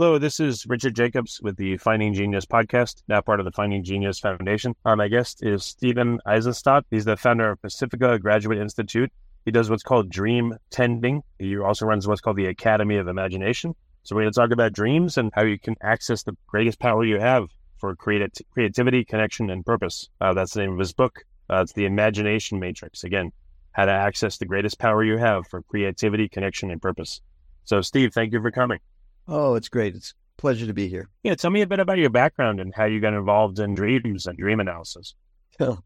Hello, this is Richard Jacobs with the Finding Genius podcast, now part of the Finding Genius Foundation. Uh, my guest is Stephen Aizenstat. He's the founder of Pacifica Graduate Institute. He does what's called dream tending. He also runs what's called the Academy of Imagination. So we're going to talk about dreams and how you can access the greatest power you have for creati- creativity, connection, and purpose. Uh, that's the name of his book. Uh, it's the Imagination Matrix. Again, how to access the greatest power you have for creativity, connection, and purpose. So, Steve, thank you for coming. Oh, it's great. It's a pleasure to be here. Yeah, tell me a bit about your background and how you got involved in dreams and dream analysis. Yeah,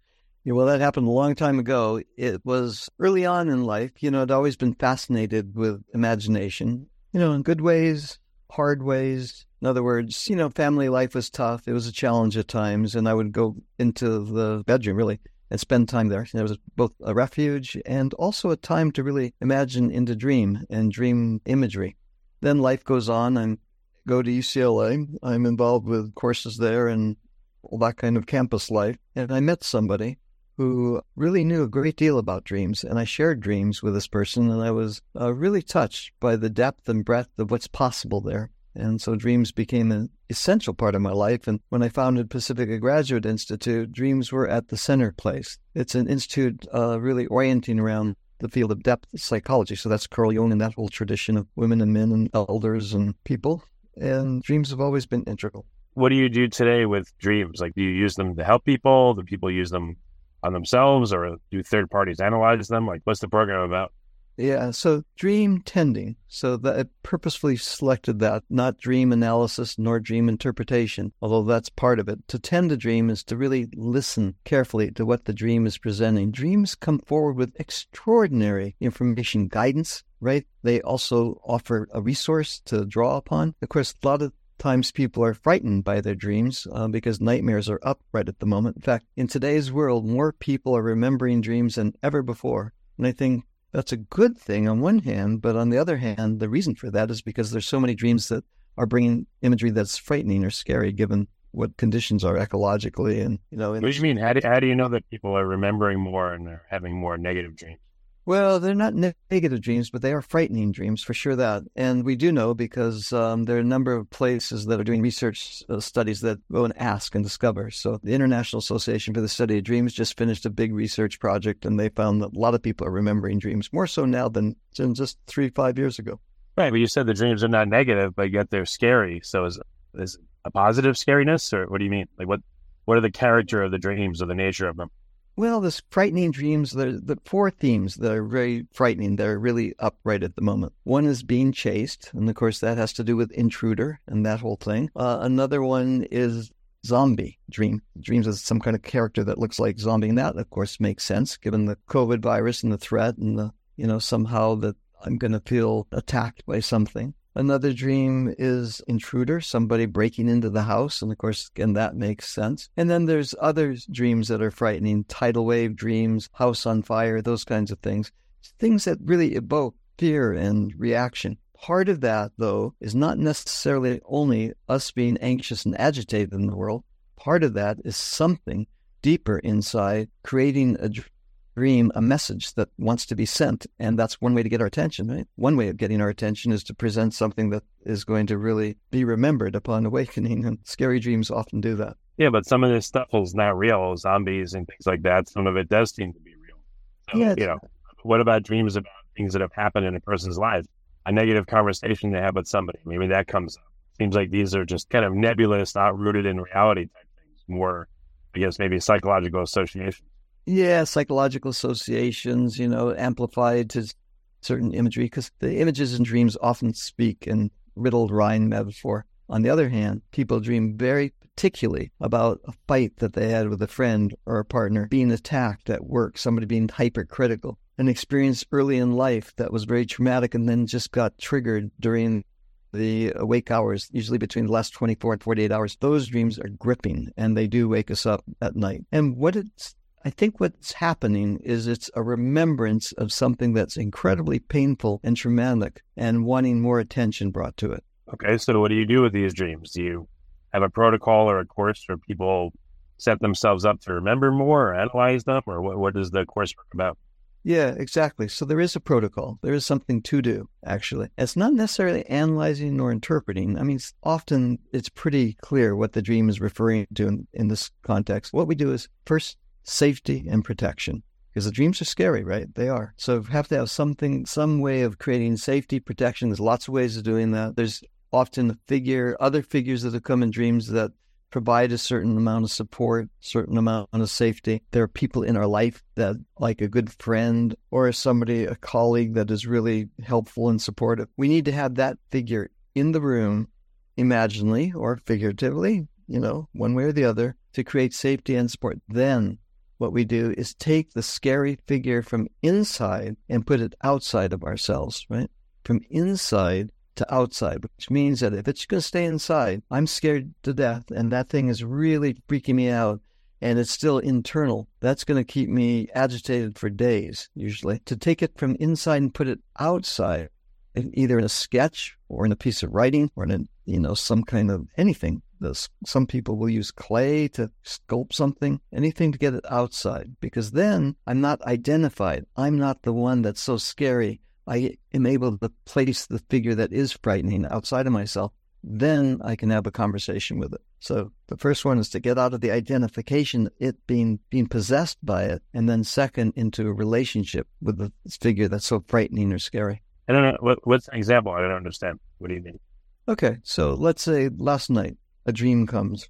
well, that happened a long time ago. It was early on in life. You know, I'd always been fascinated with imagination, you know, in good ways, hard ways. In other words, you know, family life was tough. It was a challenge at times. And I would go into the bedroom, really, and spend time there. It was both a refuge and also a time to really imagine into dream and dream imagery. Then life goes on. I'm go to UCLA. I'm involved with courses there and all that kind of campus life. And I met somebody who really knew a great deal about dreams. And I shared dreams with this person, and I was uh, really touched by the depth and breadth of what's possible there. And so dreams became an essential part of my life. And when I founded Pacifica Graduate Institute, dreams were at the center place. It's an institute uh, really orienting around the field of depth psychology. So that's Carl Jung and that whole tradition of women and men and elders and people. And dreams have always been integral. What do you do today with dreams? Like, do you use them to help people? Do people use them on themselves or do third parties analyze them? Like, what's the program about? Yeah, so dream tending. So that I purposefully selected that, not dream analysis nor dream interpretation, although that's part of it. To tend a dream is to really listen carefully to what the dream is presenting. Dreams come forward with extraordinary information guidance, right? They also offer a resource to draw upon. Of course, a lot of times people are frightened by their dreams uh, because nightmares are up right at the moment. In fact, in today's world, more people are remembering dreams than ever before. And I think that's a good thing on one hand, but on the other hand, the reason for that is because there's so many dreams that are bringing imagery that's frightening or scary given what conditions are ecologically and you know What do you mean? How do, how do you know that people are remembering more and are having more negative dreams? Well, they're not negative dreams, but they are frightening dreams for sure. That, and we do know because um, there are a number of places that are doing research uh, studies that go and ask and discover. So, the International Association for the Study of Dreams just finished a big research project, and they found that a lot of people are remembering dreams more so now than, just three, five years ago. Right, but you said the dreams are not negative, but yet they're scary. So is is a positive scariness, or what do you mean? Like what what are the character of the dreams or the nature of them? Well, this frightening dreams, are the four themes that are very frightening. They're really up right at the moment. One is being chased, and of course that has to do with intruder and that whole thing. Uh, another one is zombie dream. Dreams of some kind of character that looks like zombie, and that of course makes sense given the COVID virus and the threat, and the you know somehow that I'm going to feel attacked by something. Another dream is intruder, somebody breaking into the house. And of course, again, that makes sense. And then there's other dreams that are frightening tidal wave dreams, house on fire, those kinds of things. Things that really evoke fear and reaction. Part of that, though, is not necessarily only us being anxious and agitated in the world. Part of that is something deeper inside, creating a dream a message that wants to be sent. And that's one way to get our attention, right? One way of getting our attention is to present something that is going to really be remembered upon awakening. And scary dreams often do that. Yeah, but some of this stuff is not real. Zombies and things like that. Some of it does seem to be real. So, Yeah, you know, what about dreams about things that have happened in a person's life? A negative conversation they have with somebody. Maybe that comes up. Seems like these are just kind of nebulous, not rooted in reality type things. More, I guess, maybe psychological association. Yeah, psychological associations, you know, amplified to certain imagery because the images in dreams often speak in riddled rhyme metaphor. On the other hand, people dream very particularly about a fight that they had with a friend or a partner, being attacked at work, somebody being hypercritical, an experience early in life that was very traumatic and then just got triggered during the awake hours, usually between the last 24 and 48 hours. Those dreams are gripping and they do wake us up at night. And what it's I think what's happening is it's a remembrance of something that's incredibly painful and traumatic and wanting more attention brought to it. Okay, so what do you do with these dreams? Do you have a protocol or a course where people set themselves up to remember more or analyze them, or what, what is the course work about? Yeah, exactly. So there is a protocol. There is something to do, actually. It's not necessarily analyzing or interpreting. I mean, often it's pretty clear what the dream is referring to in, in this context. What we do is first safety and protection because the dreams are scary, right? They are. So we have to have something, some way of creating safety, protection. There's lots of ways of doing that. There's often a figure, other figures that have come in dreams that provide a certain amount of support, certain amount of safety. There are people in our life that, like a good friend or somebody, a colleague that is really helpful and supportive. We need to have that figure in the room, imaginally or figuratively, you know, one way or the other, to create safety and support. Then what we do is take the scary figure from inside and put it outside of ourselves, right? From inside to outside, which means that if it's going to stay inside, I'm scared to death and that thing is really freaking me out and it's still internal, that's going to keep me agitated for days, usually. To take it from inside and put it outside, either in a sketch or in a piece of writing or in a, you know, some kind of anything, this. Some people will use clay to sculpt something, anything to get it outside, because then I'm not identified. I'm not the one that's so scary. I am able to place the figure that is frightening outside of myself. Then I can have a conversation with it. So the first one is to get out of the identification, it being being possessed by it, and then second into a relationship with the figure that's so frightening or scary. I don't know. What, what's an example? I don't understand. What do you mean? Okay, so let's say last night a dream comes.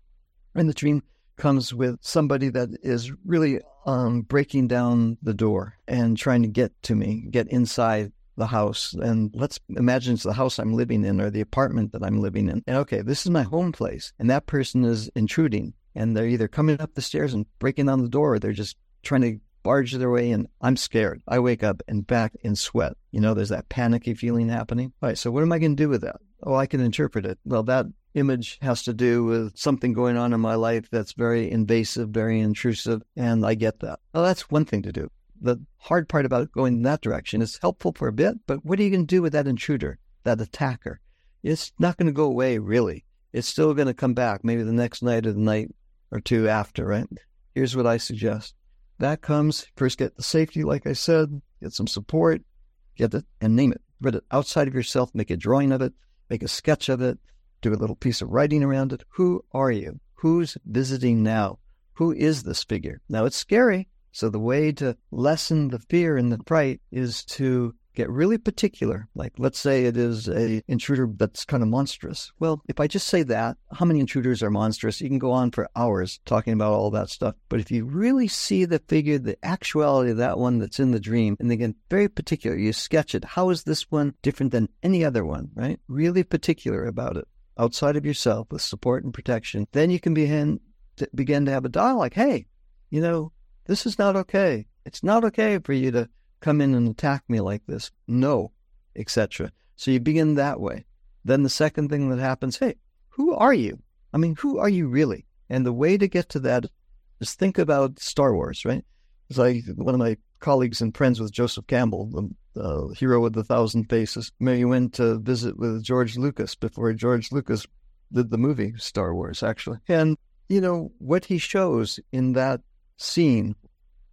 And the dream comes with somebody that is really um, breaking down the door and trying to get to me, get inside the house. And let's imagine it's the house I'm living in or the apartment that I'm living in. And okay, this is my home place. And that person is intruding. And they're either coming up the stairs and breaking down the door or they're just trying to barge their way in. I'm scared. I wake up and back in sweat. You know, there's that panicky feeling happening. All right, so what am I going to do with that? Oh, I can interpret it. Well, that image has to do with something going on in my life that's very invasive, very intrusive, and I get that. Well, that's one thing to do. The hard part about going in that direction is helpful for a bit, but what are you going to do with that intruder, that attacker? It's not going to go away, really. It's still going to come back, maybe the next night or the night or two after, right? Here's what I suggest. That comes, first get the safety, like I said, get some support, get it, and name it. Read it outside of yourself, make a drawing of it, make a sketch of it, do a little piece of writing around it. Who are you? Who's visiting now? Who is this figure? Now it's scary. So the way to lessen the fear and the fright is to get really particular. Like, let's say it is a intruder that's kind of monstrous. Well, if I just say that, how many intruders are monstrous? You can go on for hours talking about all that stuff. But if you really see the figure, the actuality of that one that's in the dream, and again, very particular, you sketch it. How is this one different than any other one, right? Really particular about it outside of yourself with support and protection, then you can begin to, begin to have a dialogue. Hey, you know, this is not okay. It's not okay for you to come in and attack me like this. No, etc. So you begin that way. Then the second thing that happens, hey, who are you? I mean, who are you really? And the way to get to that is think about Star Wars, right? It's like one of my colleagues and friends with Joseph Campbell, the uh, hero with the thousand faces. Mary went to visit with George Lucas before George Lucas did the movie Star Wars, actually. And, you know, what he shows in that scene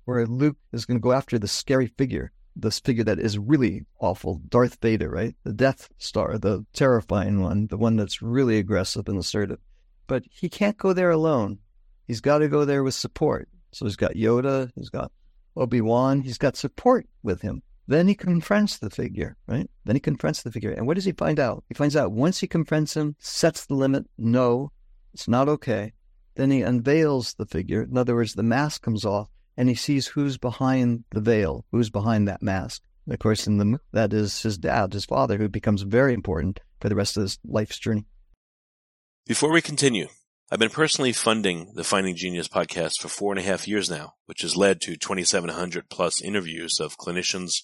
where Luke is going to go after the scary figure, this figure that is really awful, Darth Vader, right? The Death Star, the terrifying one, the one that's really aggressive and assertive. But he can't go there alone. He's got to go there with support. So he's got Yoda, he's got Obi Wan, he's got support with him. Then he confronts the figure, right? Then he confronts the figure. And what does he find out? He finds out once he confronts him, sets the limit, no, it's not okay. Then he unveils the figure. In other words, the mask comes off and he sees who's behind the veil, who's behind that mask. Of course, in the that is his dad, his father, who becomes very important for the rest of his life's journey. Before we continue, I've been personally funding the Finding Genius podcast for four and a half years now, which has led to 2,700 plus interviews of clinicians,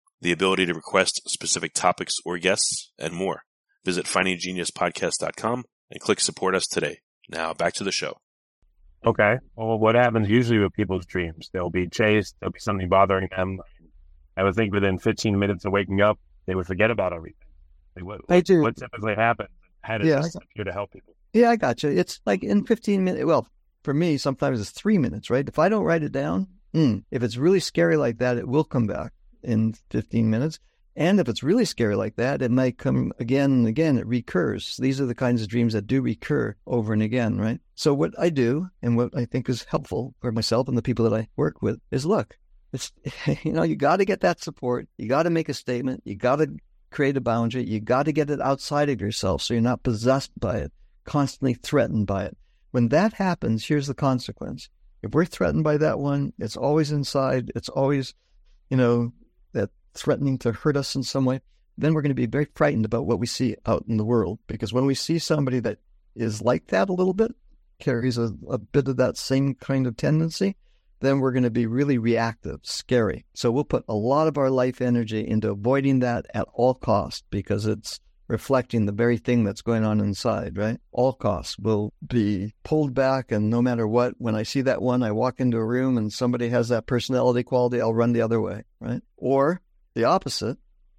the ability to request specific topics or guests, and more. Visit findinggeniuspodcast.com and click support us today. Now back to the show. Okay. Well, what happens usually with people's dreams? They'll be chased. There'll be something bothering them. I would think within 15 minutes of waking up, they would forget about everything. Like what, they do. What typically happens? How does Yeah, this appear to help people? Yeah, I got you. It's like in 15 minutes. Well, for me, sometimes it's three minutes, right? If I don't write it down, mm, if it's really scary like that, it will come back in 15 minutes. And if it's really scary like that, it might come again and again. It recurs. These are the kinds of dreams that do recur over and again, right? So what I do and what I think is helpful for myself and the people that I work with is look, it's, you know, you got to get that support. You got to make a statement. You got to create a boundary. You got to get it outside of yourself so you're not possessed by it, constantly threatened by it. When that happens, here's the consequence. If we're threatened by that one, it's always inside. It's always, you know, threatening to hurt us in some way. Then we're going to be very frightened about what we see out in the world. Because when we see somebody that is like that a little bit, carries a, a bit of that same kind of tendency, then we're going to be really reactive, scary. So we'll put a lot of our life energy into avoiding that at all costs because it's reflecting the very thing that's going on inside, right? All costs will be pulled back. And no matter what, when I see that one, I walk into a room and somebody has that personality quality, I'll run the other way, right? Or the opposite,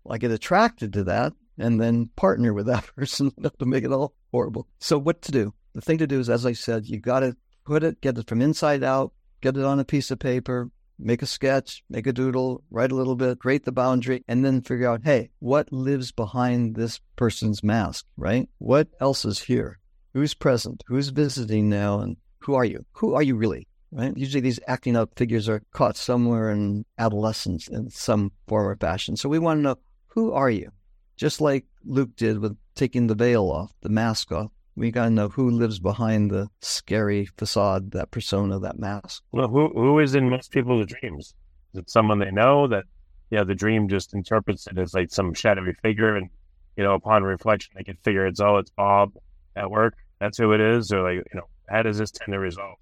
I get attracted to that and then partner with that person to make it all horrible. So what to do? The thing to do is, as I said, you got to put it, get it from inside out, get it on a piece of paper, make a sketch, make a doodle, write a little bit, create the boundary, and then figure out, hey, what lives behind this person's mask, right? What else is here? Who's present? Who's visiting now? And who are you? Who are you really? Right? Usually these acting out figures are caught somewhere in adolescence in some form or fashion. So we want to know who are you? Just like Luke did with taking the veil off, the mask off. We got to know who lives behind the scary facade, that persona, that mask. Well, who who is in most people's dreams? Is it someone they know that, know, the dream just interprets it as like some shadowy figure, and you know, upon reflection, they can figure it's oh, it's Bob at work. That's who it is, or like you know, how does this tend to resolve?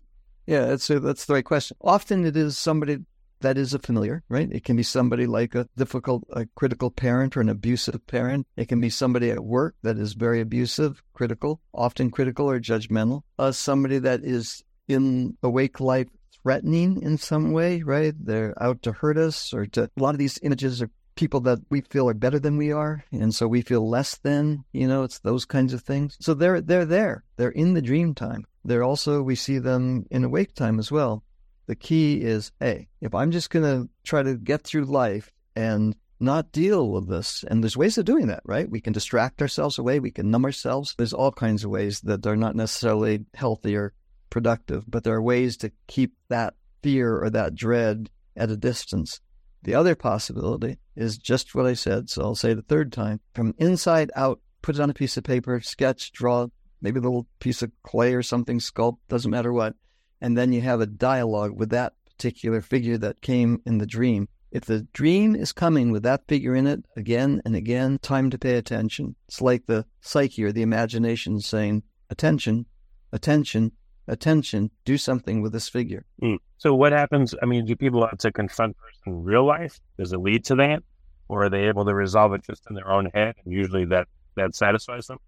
Yeah, that's a, that's the right question. Often it is somebody that is a familiar, right? It can be somebody like a difficult, a critical parent or an abusive parent. It can be somebody at work that is very abusive, critical, often critical or judgmental. Uh, somebody that is in awake life threatening in some way, right? They're out to hurt us or to, a lot of these images are people that we feel are better than we are and so we feel less than you know it's those kinds of things. So they're they're there. They're in the dream time. They're also we see them in awake time as well. The key is hey if i'm just going to try to get through life and not deal with this and there's ways of doing that right? We can distract ourselves away. We can numb ourselves. There's all kinds of ways that are not necessarily healthy or productive but there are ways to keep that fear or that dread at a distance. The other possibility is just what I said, so I'll say it a third time. From inside out, put it on a piece of paper, sketch, draw, maybe a little piece of clay or something, sculpt, doesn't matter what. And then you have a dialogue with that particular figure that came in the dream. If the dream is coming with that figure in it again and again, time to pay attention. It's like the psyche or the imagination saying, attention, attention, attention, do something with this figure. Mm. So what happens? I mean, do people have to confront in real life? Does it lead to that, or are they able to resolve it just in their own head? And usually that that satisfies them.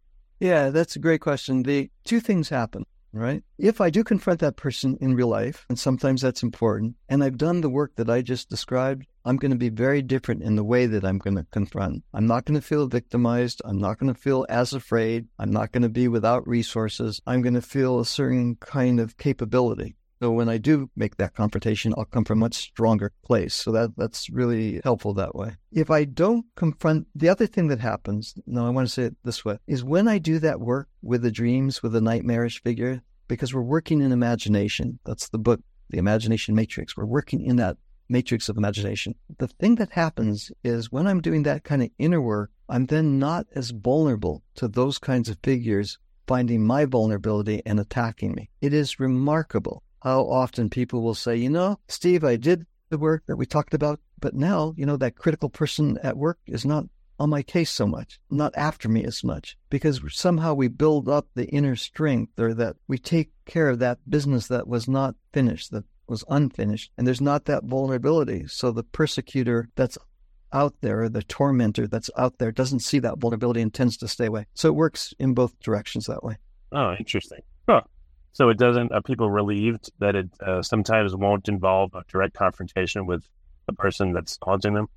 Yeah, that's a great question. The two things happen, right? If I do confront that person in real life, and sometimes that's important, and I've done the work that I just described, I'm going to be very different in the way that I'm going to confront. I'm not going to feel victimized. I'm not going to feel as afraid. I'm not going to be without resources. I'm going to feel a certain kind of capability So when I do make that confrontation, I'll come from a much stronger place. So that that's really helpful that way. If I don't confront the other thing that happens, no, I want to say it this way, is when I do that work with the dreams, with the nightmarish figure, because we're working in imagination. That's the book, The Imagination Matrix. We're working in that matrix of imagination. The thing that happens is when I'm doing that kind of inner work, I'm then not as vulnerable to those kinds of figures finding my vulnerability and attacking me. It is remarkable how often people will say, you know, Steve, I did the work that we talked about, but now, you know, that critical person at work is not on my case so much, not after me as much, because somehow we build up the inner strength or that we take care of that business that was not finished, that was unfinished, and there's not that vulnerability. So the persecutor that's out there, the tormentor that's out there, doesn't see that vulnerability and tends to stay away. So it works in both directions that way. Oh, interesting. Huh. So it doesn't. Are people relieved that it uh, sometimes won't involve a direct confrontation with the person that's haunting them?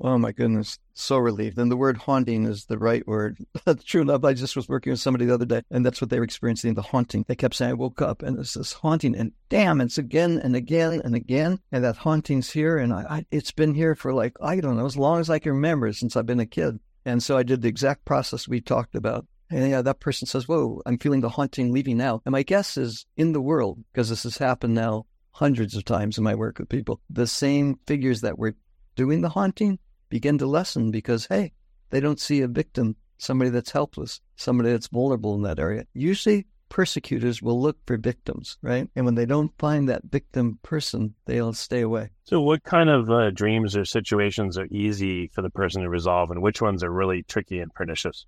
Oh my goodness, so relieved. And the word haunting is the right word. True enough. I just was working with somebody the other day, and that's what they were experiencing the haunting. They kept saying, I woke up and it's this haunting, and damn, it's again and again and again. And that haunting's here, and I, I, it's been here for like, I don't know, as long as I can remember since I've been a kid. And so I did the exact process we talked about. And yeah, that person says, Whoa, I'm feeling the haunting leaving now. And my guess is in the world, because this has happened now hundreds of times in my work with people, the same figures that were doing the haunting begin to lessen because, hey, they don't see a victim, somebody that's helpless, somebody that's vulnerable in that area. Usually, persecutors will look for victims, right? And when they don't find that victim person, they'll stay away. So, what kind of uh, dreams or situations are easy for the person to resolve, and which ones are really tricky and pernicious?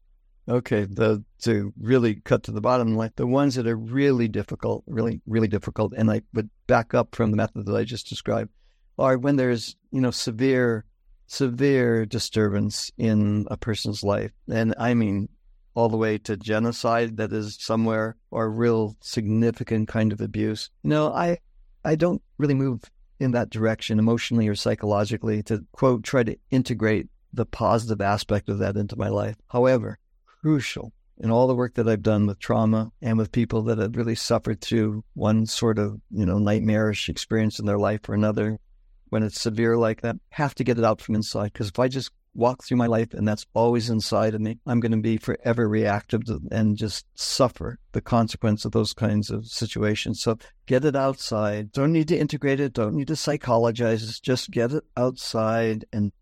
Okay, the to really cut to the bottom line, the ones that are really difficult, really, really difficult, and I would back up from the method that I just described, are when there's you know severe severe disturbance in a person's life. And I mean, all the way to genocide that is somewhere or real significant kind of abuse. No, I, I don't really move in that direction emotionally or psychologically to quote, try to integrate the positive aspect of that into my life. However, crucial in all the work that I've done with trauma and with people that have really suffered through one sort of, you know, nightmarish experience in their life or another, when it's severe like that, have to get it out from inside. Because if I just walk through my life and that's always inside of me, I'm going to be forever reactive and just suffer the consequence of those kinds of situations. So get it outside. Don't need to integrate it. Don't need to psychologize. Just get it outside and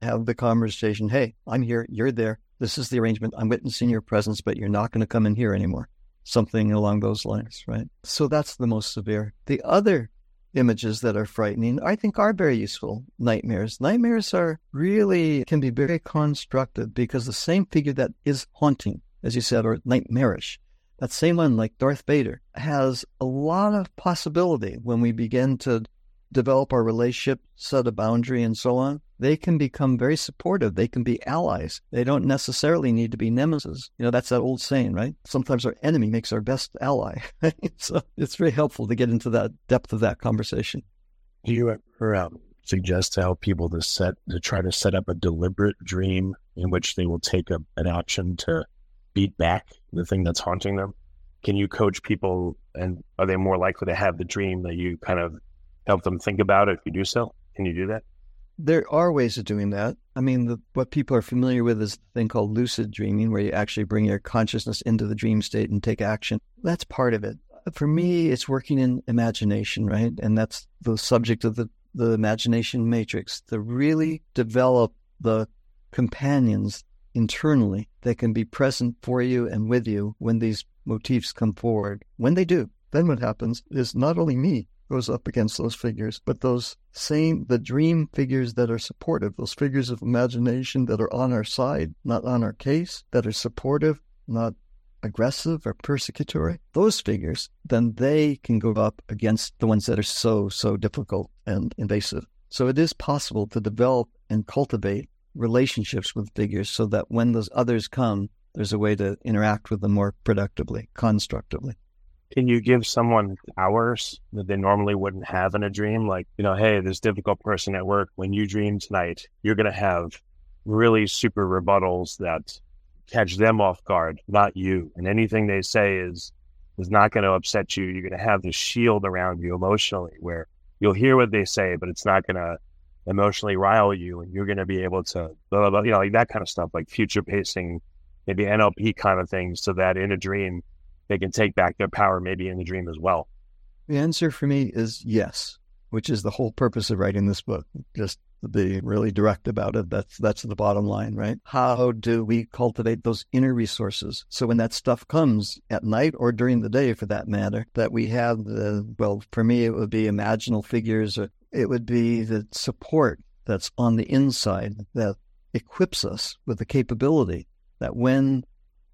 have the conversation. Hey, I'm here. You're there. This is the arrangement. I'm witnessing your presence, but you're not going to come in here anymore. Something along those lines, right? So that's the most severe. The other images that are frightening, I think are very useful nightmares. Nightmares are really can be very constructive because the same figure that is haunting, as you said, or nightmarish, that same one, like Darth Vader, has a lot of possibility when we begin to develop our relationship, set a boundary, and so on, they can become very supportive. They can be allies. They don't necessarily need to be nemesis. You know, that's that old saying, right? Sometimes our enemy makes our best ally. so it's very helpful to get into that depth of that conversation. Do you ever um, suggest to help people to set to try to set up a deliberate dream in which they will take a, an action to beat back the thing that's haunting them? Can you coach people, and are they more likely to have the dream that you kind of help them think about it if you do so? Can you do that? There are ways of doing that. I mean, the, what people are familiar with is the thing called lucid dreaming, where you actually bring your consciousness into the dream state and take action. That's part of it. For me, it's working in imagination, right? And that's the subject of the, the imagination matrix to really develop the companions internally that can be present for you and with you when these motifs come forward. When they do, then what happens is not only me, goes up against those figures. But those same, the dream figures that are supportive, those figures of imagination that are on our side, not on our case, that are supportive, not aggressive or persecutory, those figures, then they can go up against the ones that are so, so difficult and invasive. So it is possible to develop and cultivate relationships with figures so that when those others come, there's a way to interact with them more productively, constructively. Can you give someone hours that they normally wouldn't have in a dream? Like, you know, hey, this difficult person at work, when you dream tonight, you're going to have really super rebuttals that catch them off guard, not you. And anything they say is is not going to upset you. You're going to have this shield around you emotionally where you'll hear what they say, but it's not going to emotionally rile you and you're going to be able to, blah, blah, blah, you know, like that kind of stuff, like future pacing, maybe NLP kind of things, so that in a dream, they can take back their power maybe in the dream as well. The answer for me is yes, which is the whole purpose of writing this book. Just be really direct about it. That's that's the bottom line, right? How do we cultivate those inner resources so when that stuff comes at night or during the day, for that matter, that we have the well, for me, it would be imaginal figures. Or it would be the support that's on the inside that equips us with the capability that when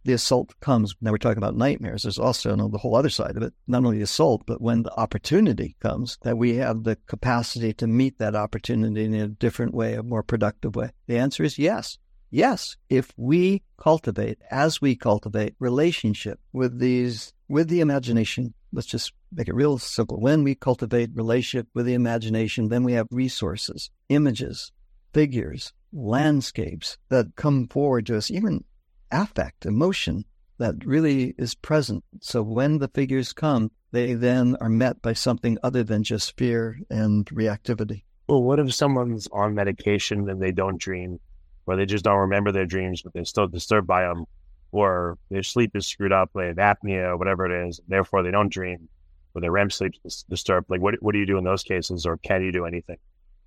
the assault comes, now we're talking about nightmares. There's also you know, the whole other side of it, not only the assault, but when the opportunity comes, that we have the capacity to meet that opportunity in a different way, a more productive way. The answer is yes. Yes, if we cultivate, as we cultivate relationship with these, with the imagination, let's just make it real simple. When we cultivate relationship with the imagination, then we have resources, images, figures, landscapes that come forward to us, even affect, emotion that really is present. So when the figures come, they then are met by something other than just fear and reactivity. Well, what if someone's on medication and they don't dream, or they just don't remember their dreams, but they're still disturbed by them, or their sleep is screwed up, they have apnea, or whatever it is, therefore they don't dream, or their REM sleep is disturbed? Like, what, what do you do in those cases, or can you do anything?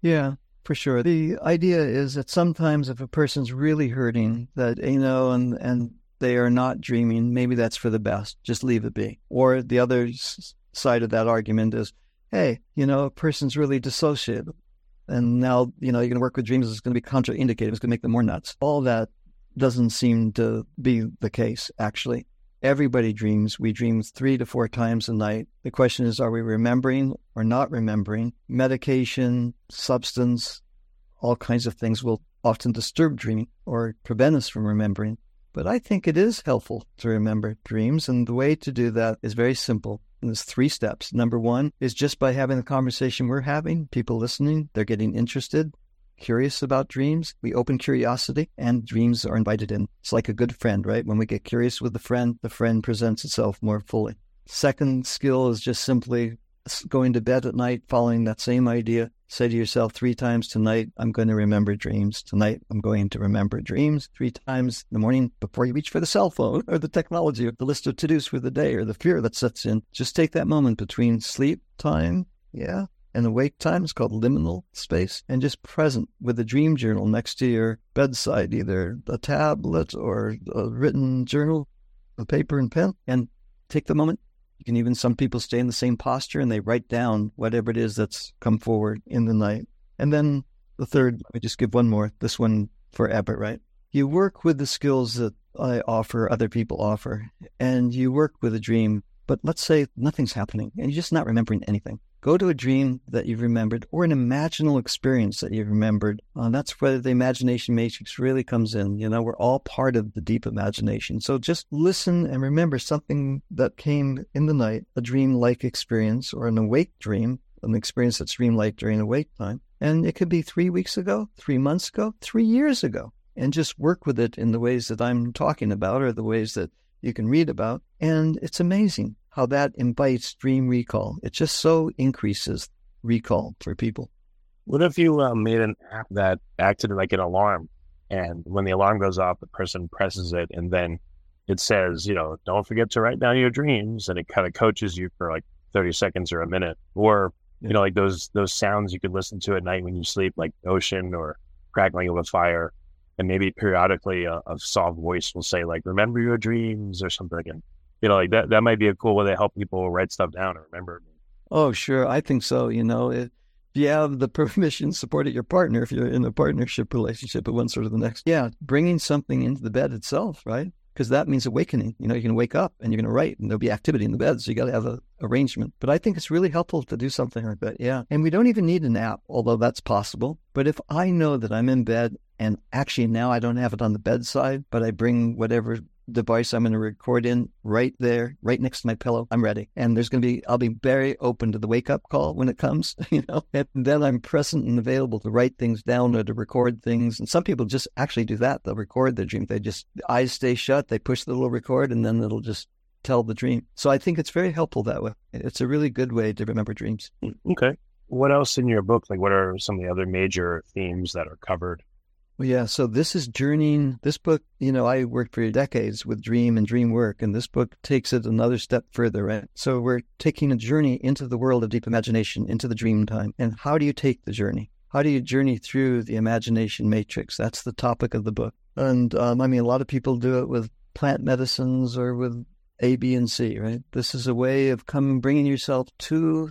Yeah, for sure. The idea is that sometimes if a person's really hurting, that you know, and and they are not dreaming, maybe that's for the best. Just leave it be. Or the other side of that argument is, hey, you know, a person's really dissociated, and now you know you're going to work with dreams. It's going to be contraindicated. It's going to make them more nuts. All that doesn't seem to be the case, actually. Everybody dreams. We dream three to four times a night. The question is, are we remembering or not remembering? Medication, substance, all kinds of things will often disturb dreaming or prevent us from remembering. But I think it is helpful to remember dreams. And the way to do that is very simple. And there's three steps. Number one is just by having the conversation we're having, people listening, they're getting interested curious about dreams, we open curiosity and dreams are invited in. It's like a good friend, right? When we get curious with the friend, the friend presents itself more fully. Second skill is just simply going to bed at night, following that same idea. Say to yourself three times tonight, I'm going to remember dreams. Tonight, I'm going to remember dreams. Three times in the morning before you reach for the cell phone or the technology or the list of to dos for the day or the fear that sets in. Just take that moment between sleep time, yeah, and awake time is called liminal space, and just present with a dream journal next to your bedside, either a tablet or a written journal, a paper and pen, and take the moment. You can even, some people stay in the same posture and they write down whatever it is that's come forward in the night. And then the third, let me just give one more, this one forever, right? You work with the skills that I offer, other people offer, and you work with a dream, but let's say nothing's happening and you're just not remembering anything. Go to a dream that you've remembered or an imaginal experience that you've remembered. Uh, that's where the imagination matrix really comes in. You know, we're all part of the deep imagination. So just listen and remember something that came in the night, a dream like experience or an awake dream, an experience that's dream like during awake time. And it could be three weeks ago, three months ago, three years ago. And just work with it in the ways that I'm talking about or the ways that you can read about. And it's amazing how that invites dream recall. It just so increases recall for people. What if you uh, made an app that acted like an alarm? And when the alarm goes off, the person presses it and then it says, you know, don't forget to write down your dreams. And it kind of coaches you for like 30 seconds or a minute. Or, you know, like those those sounds you could listen to at night when you sleep, like ocean or crackling of a fire. And maybe periodically a, a soft voice will say, like, remember your dreams or something. And you know, like that, that might be a cool way to help people write stuff down and remember. Oh, sure. I think so. You know, if you have the permission support of your partner, if you're in a partnership relationship at one sort of the next, yeah, bringing something into the bed itself, right? Because that means awakening. You know, you can wake up and you're going to write and there'll be activity in the bed. So you got to have an arrangement. But I think it's really helpful to do something like that. Yeah. And we don't even need an app, although that's possible. But if I know that I'm in bed and actually now I don't have it on the bedside, but I bring whatever device I'm going to record in right there, right next to my pillow. I'm ready. And there's going to be, I'll be very open to the wake up call when it comes, you know, and then I'm present and available to write things down or to record things. And some people just actually do that. They'll record their dream. They just, eyes stay shut. They push the little record and then it'll just tell the dream. So I think it's very helpful that way. It's a really good way to remember dreams. Mm, okay. What else in your book? Like, what are some of the other major themes that are covered? Well, yeah. So this is journeying. This book, you know, I worked for decades with dream and dream work, and this book takes it another step further. Right. So we're taking a journey into the world of deep imagination, into the dream time. And how do you take the journey? How do you journey through the imagination matrix? That's the topic of the book. And um, I mean, a lot of people do it with plant medicines or with A, B, and C, right? This is a way of coming, bringing yourself to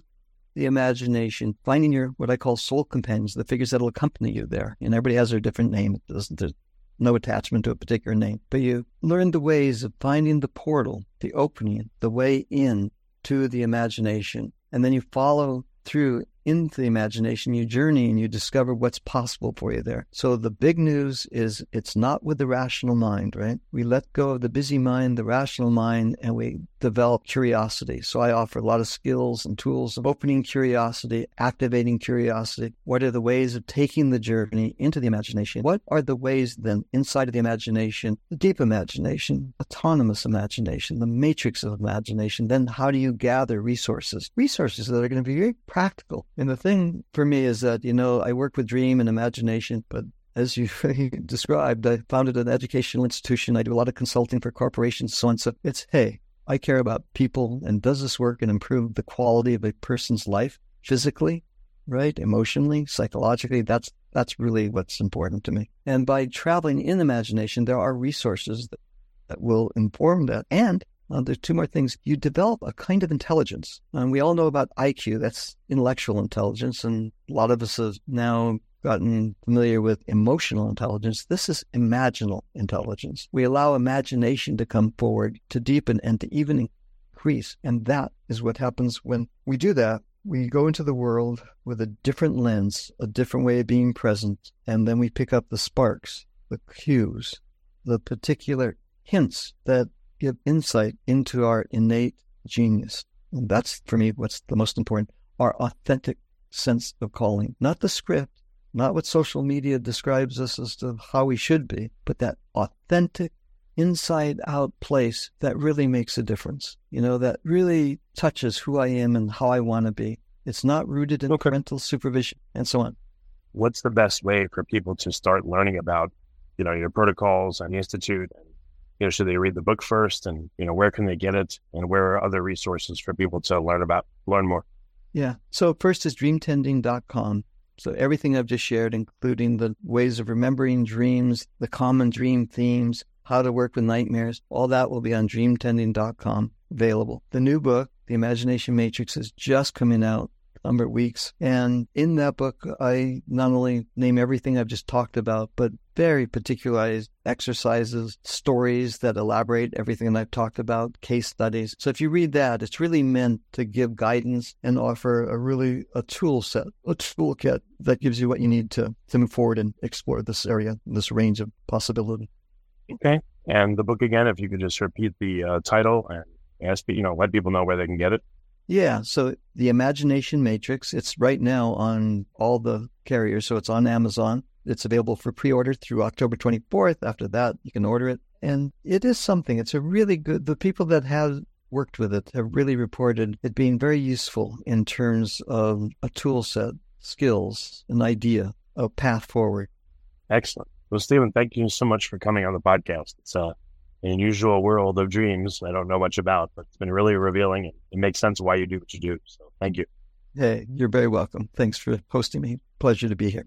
the imagination, finding your what I call soul companions, the figures that'll accompany you there. And everybody has their different name. There's, there's no attachment to a particular name, but you learn the ways of finding the portal, the opening, the way in to the imagination, and then you follow through into the imagination, you journey and you discover what's possible for you there. So the big news is it's not with the rational mind, right? We let go of the busy mind, the rational mind, and we develop curiosity. So I offer a lot of skills and tools of opening curiosity, activating curiosity. What are the ways of taking the journey into the imagination? What are the ways then inside of the imagination, the deep imagination, autonomous imagination, the matrix of imagination? Then how do you gather resources? Resources that are going to be very practical and the thing for me is that, you know, I work with dream and imagination, but as you described, I founded an educational institution. I do a lot of consulting for corporations, so on. So it's, hey, I care about people and does this work and improve the quality of a person's life physically, right? Emotionally, psychologically. That's that's really what's important to me. And by traveling in imagination, there are resources that, that will inform that. And uh, there's two more things. You develop a kind of intelligence. And we all know about IQ, that's intellectual intelligence. And a lot of us have now gotten familiar with emotional intelligence. This is imaginal intelligence. We allow imagination to come forward, to deepen, and to even increase. And that is what happens when we do that. We go into the world with a different lens, a different way of being present, and then we pick up the sparks, the cues, the particular hints that give insight into our innate genius. And that's, for me, what's the most important our authentic sense of calling, not the script, not what social media describes us as to how we should be, but that authentic, inside out place that really makes a difference, you know, that really touches who I am and how I want to be. It's not rooted in okay. parental supervision and so on. What's the best way for people to start learning about, you know, your protocols and the institute and you know, should they read the book first and, you know, where can they get it and where are other resources for people to learn about, learn more? Yeah. So first is dreamtending.com. So everything I've just shared, including the ways of remembering dreams, the common dream themes, how to work with nightmares, all that will be on dreamtending.com available. The new book, The Imagination Matrix, is just coming out number of weeks. And in that book, I not only name everything I've just talked about, but very particularized exercises, stories that elaborate everything that I've talked about, case studies. So if you read that, it's really meant to give guidance and offer a really a tool set, a toolkit that gives you what you need to, to move forward and explore this area, this range of possibility. Okay. And the book again, if you could just repeat the uh, title and ask, you know, let people know where they can get it. Yeah. So the Imagination Matrix, it's right now on all the carriers. So it's on Amazon. It's available for pre order through October 24th. After that, you can order it. And it is something. It's a really good, the people that have worked with it have really reported it being very useful in terms of a tool set, skills, an idea, a path forward. Excellent. Well, Stephen, thank you so much for coming on the podcast. It's uh, an unusual world of dreams I don't know much about, but it's been really revealing. And it makes sense why you do what you do. So thank you. Hey, you're very welcome. Thanks for hosting me. Pleasure to be here.